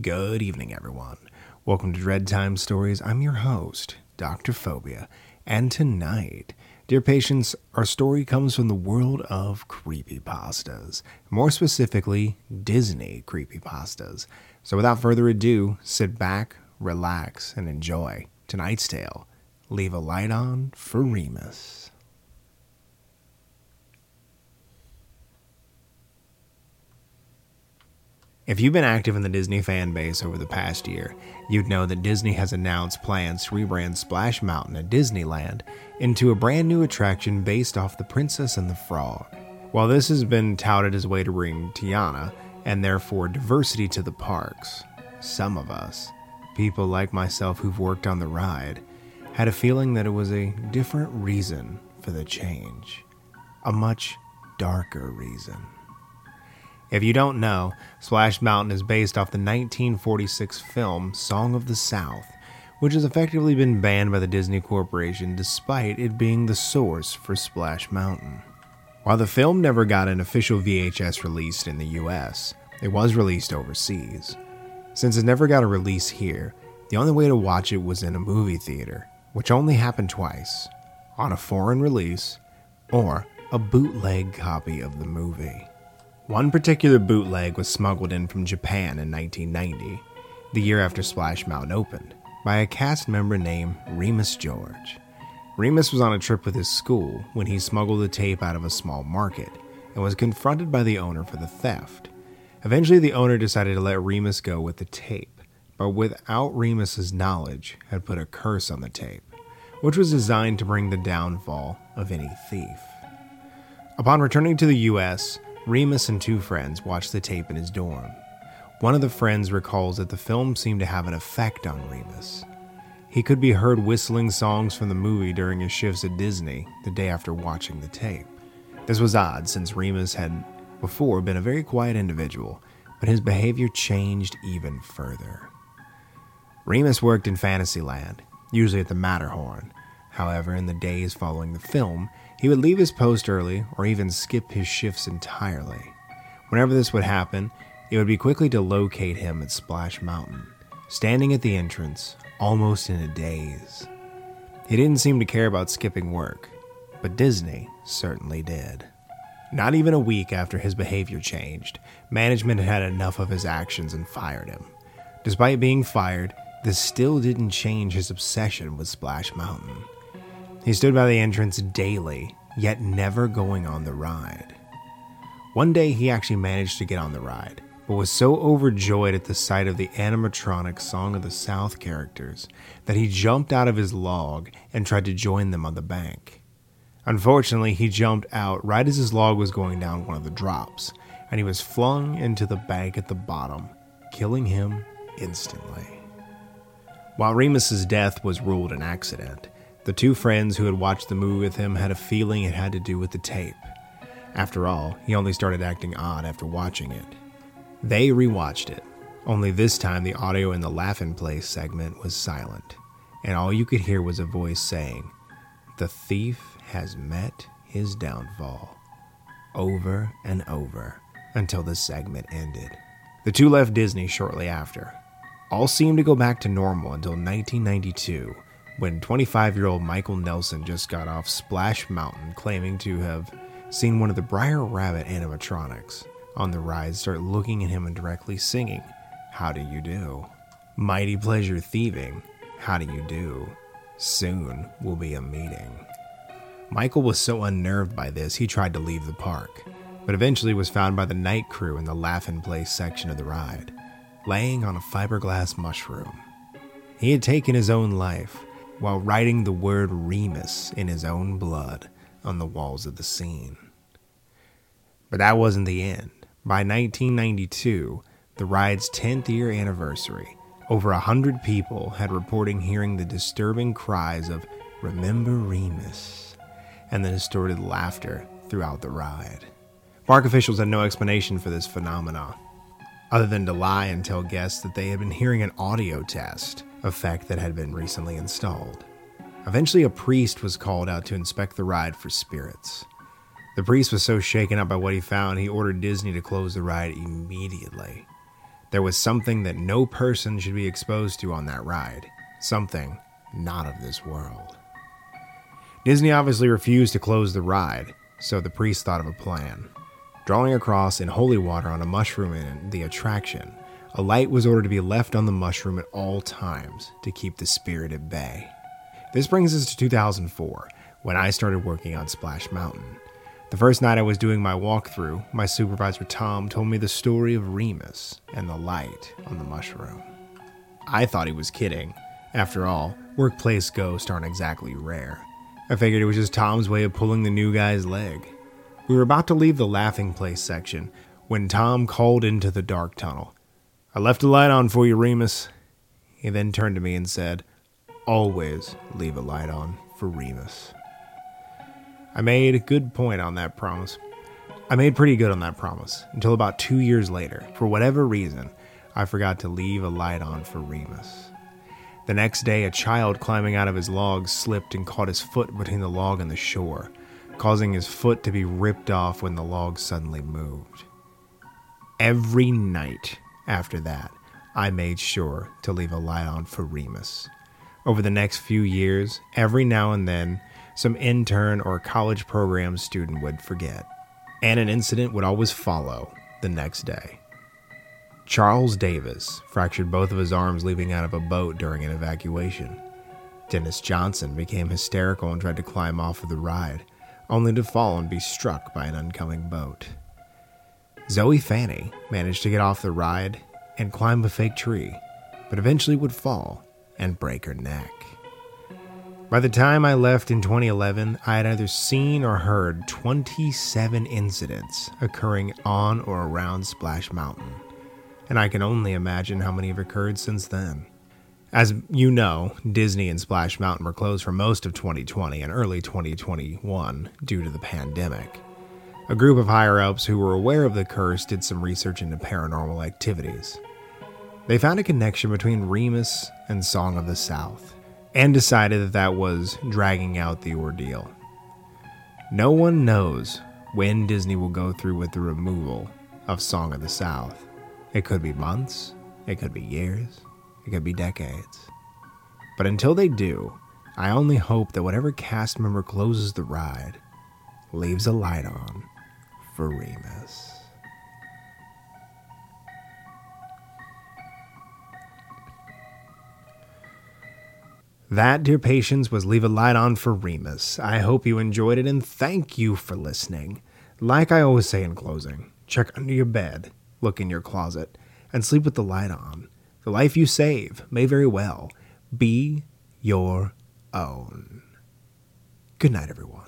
Good evening, everyone. Welcome to Dread Time Stories. I'm your host, Dr. Phobia, and tonight, dear patients, our story comes from the world of creepypastas, more specifically, Disney creepypastas. So, without further ado, sit back, relax, and enjoy tonight's tale. Leave a light on for Remus. If you've been active in the Disney fan base over the past year, you'd know that Disney has announced plans to rebrand Splash Mountain at Disneyland into a brand new attraction based off The Princess and the Frog. While this has been touted as a way to bring Tiana and therefore diversity to the parks, some of us, people like myself who've worked on the ride, had a feeling that it was a different reason for the change. A much darker reason. If you don't know, Splash Mountain is based off the 1946 film Song of the South, which has effectively been banned by the Disney Corporation despite it being the source for Splash Mountain. While the film never got an official VHS release in the US, it was released overseas. Since it never got a release here, the only way to watch it was in a movie theater, which only happened twice on a foreign release or a bootleg copy of the movie. One particular bootleg was smuggled in from Japan in 1990, the year after Splash Mountain opened, by a cast member named Remus George. Remus was on a trip with his school when he smuggled the tape out of a small market and was confronted by the owner for the theft. Eventually, the owner decided to let Remus go with the tape, but without Remus's knowledge, had put a curse on the tape, which was designed to bring the downfall of any thief. Upon returning to the US, Remus and two friends watched the tape in his dorm. One of the friends recalls that the film seemed to have an effect on Remus. He could be heard whistling songs from the movie during his shifts at Disney the day after watching the tape. This was odd since Remus had before been a very quiet individual, but his behavior changed even further. Remus worked in Fantasyland, usually at the Matterhorn. However, in the days following the film, he would leave his post early or even skip his shifts entirely. Whenever this would happen, it would be quickly to locate him at Splash Mountain, standing at the entrance, almost in a daze. He didn't seem to care about skipping work, but Disney certainly did. Not even a week after his behavior changed, management had had enough of his actions and fired him. Despite being fired, this still didn't change his obsession with Splash Mountain. He stood by the entrance daily, yet never going on the ride. One day he actually managed to get on the ride, but was so overjoyed at the sight of the animatronic Song of the South characters that he jumped out of his log and tried to join them on the bank. Unfortunately, he jumped out right as his log was going down one of the drops, and he was flung into the bank at the bottom, killing him instantly. While Remus's death was ruled an accident, the two friends who had watched the movie with him had a feeling it had to do with the tape. After all, he only started acting odd after watching it. They rewatched it, only this time the audio in the Laughin' Place segment was silent, and all you could hear was a voice saying, The thief has met his downfall. Over and over until the segment ended. The two left Disney shortly after. All seemed to go back to normal until 1992 when 25 year old Michael Nelson just got off Splash Mountain claiming to have seen one of the Br'er Rabbit animatronics on the ride start looking at him and directly singing, How do you do? Mighty pleasure thieving, how do you do? Soon will be a meeting. Michael was so unnerved by this, he tried to leave the park, but eventually was found by the night crew in the Laughin' Place section of the ride, laying on a fiberglass mushroom. He had taken his own life, while writing the word Remus in his own blood on the walls of the scene. But that wasn't the end. By 1992, the ride's 10th year anniversary, over a hundred people had reported hearing the disturbing cries of Remember Remus and the distorted laughter throughout the ride. Park officials had no explanation for this phenomenon, other than to lie and tell guests that they had been hearing an audio test, a fact that had been recently installed. Eventually, a priest was called out to inspect the ride for spirits. The priest was so shaken up by what he found, he ordered Disney to close the ride immediately. There was something that no person should be exposed to on that ride. Something not of this world. Disney obviously refused to close the ride, so the priest thought of a plan. Drawing a cross in holy water on a mushroom in the attraction, a light was ordered to be left on the mushroom at all times to keep the spirit at bay. This brings us to 2004, when I started working on Splash Mountain. The first night I was doing my walkthrough, my supervisor Tom told me the story of Remus and the light on the mushroom. I thought he was kidding. After all, workplace ghosts aren't exactly rare. I figured it was just Tom's way of pulling the new guy's leg. We were about to leave the laughing place section when Tom called into the dark tunnel. I left a light on for you, Remus. He then turned to me and said, Always leave a light on for Remus. I made a good point on that promise. I made pretty good on that promise until about two years later. For whatever reason, I forgot to leave a light on for Remus. The next day, a child climbing out of his log slipped and caught his foot between the log and the shore, causing his foot to be ripped off when the log suddenly moved. Every night after that, I made sure to leave a light on for Remus. Over the next few years, every now and then, some intern or college program student would forget, and an incident would always follow the next day. Charles Davis fractured both of his arms leaping out of a boat during an evacuation. Dennis Johnson became hysterical and tried to climb off of the ride, only to fall and be struck by an oncoming boat. Zoe Fanny managed to get off the ride and climb a fake tree, but eventually would fall and break her neck. By the time I left in 2011, I had either seen or heard 27 incidents occurring on or around Splash Mountain, and I can only imagine how many have occurred since then. As you know, Disney and Splash Mountain were closed for most of 2020 and early 2021 due to the pandemic. A group of higher ups who were aware of the curse did some research into paranormal activities. They found a connection between Remus and Song of the South and decided that that was dragging out the ordeal. No one knows when Disney will go through with the removal of Song of the South. It could be months, it could be years, it could be decades. But until they do, I only hope that whatever cast member closes the ride leaves a light on for Remus. That, dear patients, was Leave a Light On for Remus. I hope you enjoyed it and thank you for listening. Like I always say in closing, check under your bed, look in your closet, and sleep with the light on. The life you save may very well be your own. Good night, everyone.